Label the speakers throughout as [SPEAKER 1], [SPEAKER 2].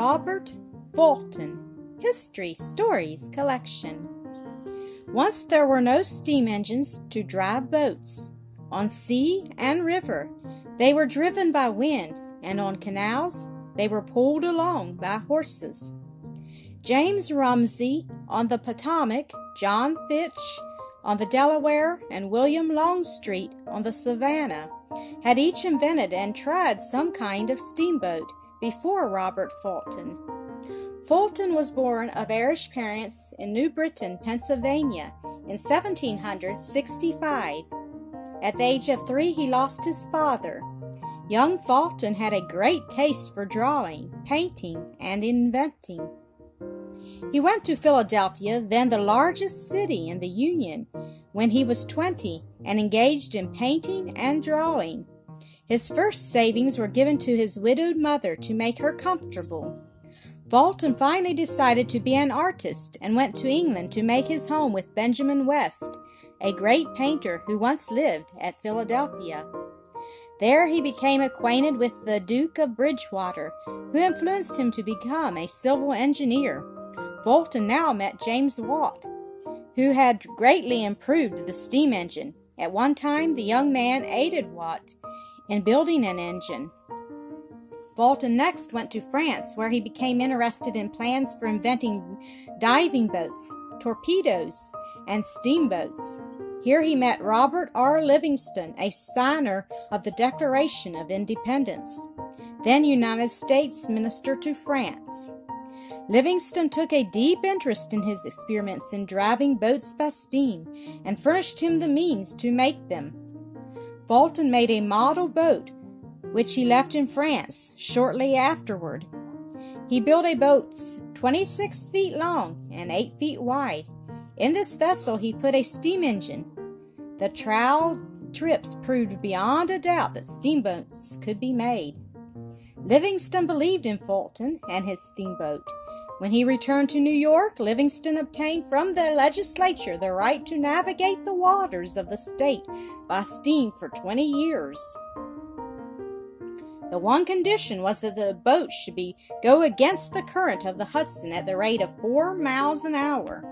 [SPEAKER 1] Robert Fulton History Stories Collection. Once there were no steam engines to drive boats. On sea and river, they were driven by wind, and on canals, they were pulled along by horses. James Rumsey on the Potomac, John Fitch on the Delaware, and William Longstreet on the Savannah had each invented and tried some kind of steamboat before Robert Fulton. Fulton was born of Irish parents in New Britain, Pennsylvania, in 1765. At the age of three, he lost his father. Young Fulton had a great taste for drawing, painting, and inventing. He went to Philadelphia, then the largest city in the Union, when he was twenty, and engaged in painting and drawing. His first savings were given to his widowed mother to make her comfortable. Fulton finally decided to be an artist and went to England to make his home with Benjamin West, a great painter who once lived at Philadelphia. There he became acquainted with the Duke of Bridgewater, who influenced him to become a civil engineer. Fulton now met James Watt, who had greatly improved the steam engine. At one time, the young man aided Watt in building an engine. Fulton next went to France, where he became interested in plans for inventing diving boats, torpedoes, and steamboats. Here he met Robert R. Livingston, a signer of the Declaration of Independence, then United States Minister to France. Livingston took a deep interest in his experiments in driving boats by steam and furnished him the means to make them. Fulton made a model boat, which he left in France shortly afterward. He built a boat 26 feet long and 8 feet wide. In this vessel, he put a steam engine. The trial trips proved beyond a doubt that steamboats could be made. Livingston believed in Fulton and his steamboat. When he returned to New York, Livingston obtained from the legislature the right to navigate the waters of the state by steam for 20 years. The one condition was that the boat should be go against the current of the Hudson at the rate of 4 miles an hour.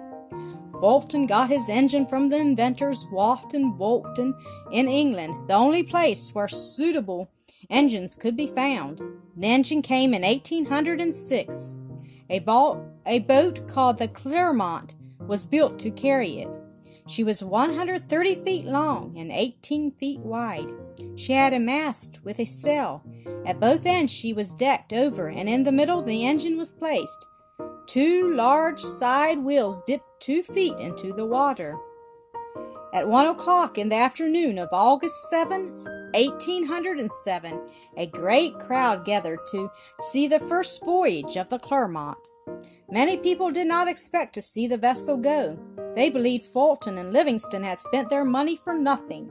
[SPEAKER 1] Fulton got his engine from the inventors Watt and Boulton in England, the only place where suitable engines could be found. The engine came in 1806. A, a boat called the Clermont was built to carry it. She was 130 feet long and 18 feet wide. She had a mast with a sail. At both ends she was decked over, and in the middle the engine was placed. Two large side wheels dipped two feet into the water. At one o'clock in the afternoon of August 7, 1807, a great crowd gathered to see the first voyage of the Clermont. Many people did not expect to see the vessel go. They believed Fulton and Livingston had spent their money for nothing.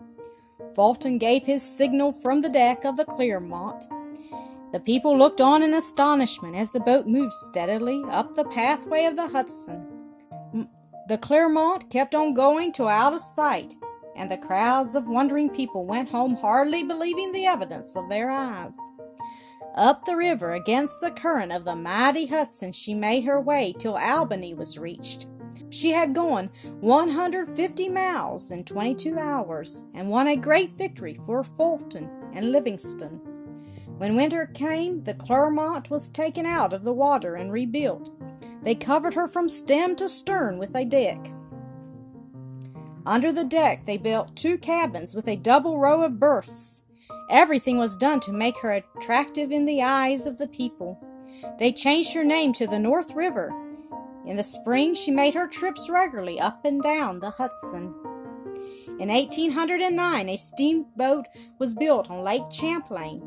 [SPEAKER 1] Fulton gave his signal from the deck of the Clermont. The people looked on in astonishment as the boat moved steadily up the pathway of the Hudson. The Clermont kept on going till out of sight, and the crowds of wondering people went home hardly believing the evidence of their eyes. Up the river against the current of the mighty Hudson she made her way till Albany was reached. She had gone 150 miles in 22 hours and won a great victory for Fulton and Livingston. When winter came, the Clermont was taken out of the water and rebuilt. They covered her from stem to stern with a deck. Under the deck, they built two cabins with a double row of berths. Everything was done to make her attractive in the eyes of the people. They changed her name to the North River. In the spring, she made her trips regularly up and down the Hudson. In 1809, a steamboat was built on Lake Champlain,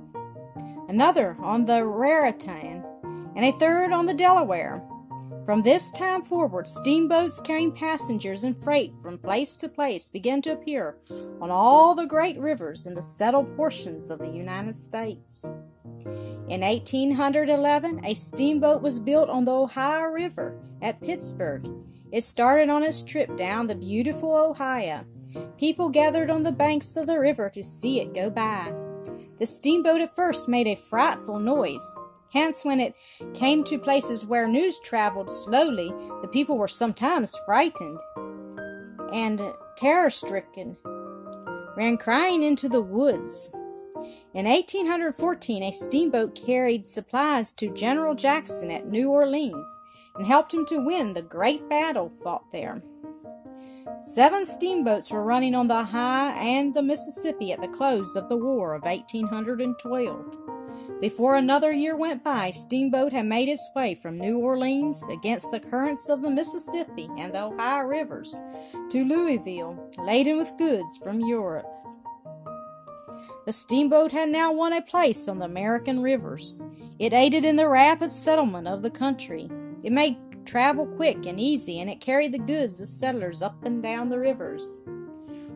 [SPEAKER 1] another on the Raritan, and a third on the Delaware. From this time forward, steamboats carrying passengers and freight from place to place began to appear on all the great rivers in the settled portions of the United States. In 1811, a steamboat was built on the Ohio River at Pittsburgh. It started on its trip down the beautiful Ohio. People gathered on the banks of the river to see it go by. The steamboat at first made a frightful noise. Hence, when it came to places where news traveled slowly, the people were sometimes frightened and terror stricken, ran crying into the woods. In 1814, a steamboat carried supplies to General Jackson at New Orleans and helped him to win the great battle fought there. Seven steamboats were running on the Ohio and the Mississippi at the close of the War of 1812. Before another year went by, Steamboat had made its way from New Orleans against the currents of the Mississippi and the Ohio rivers to Louisville, laden with goods from Europe. The steamboat had now won a place on the American rivers. It aided in the rapid settlement of the country. It made travel quick and easy, and it carried the goods of settlers up and down the rivers.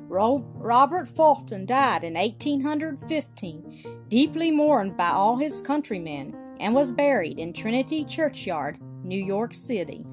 [SPEAKER 1] Robert Fulton died in 1815, deeply mourned by all his countrymen, and was buried in Trinity Churchyard, New York City.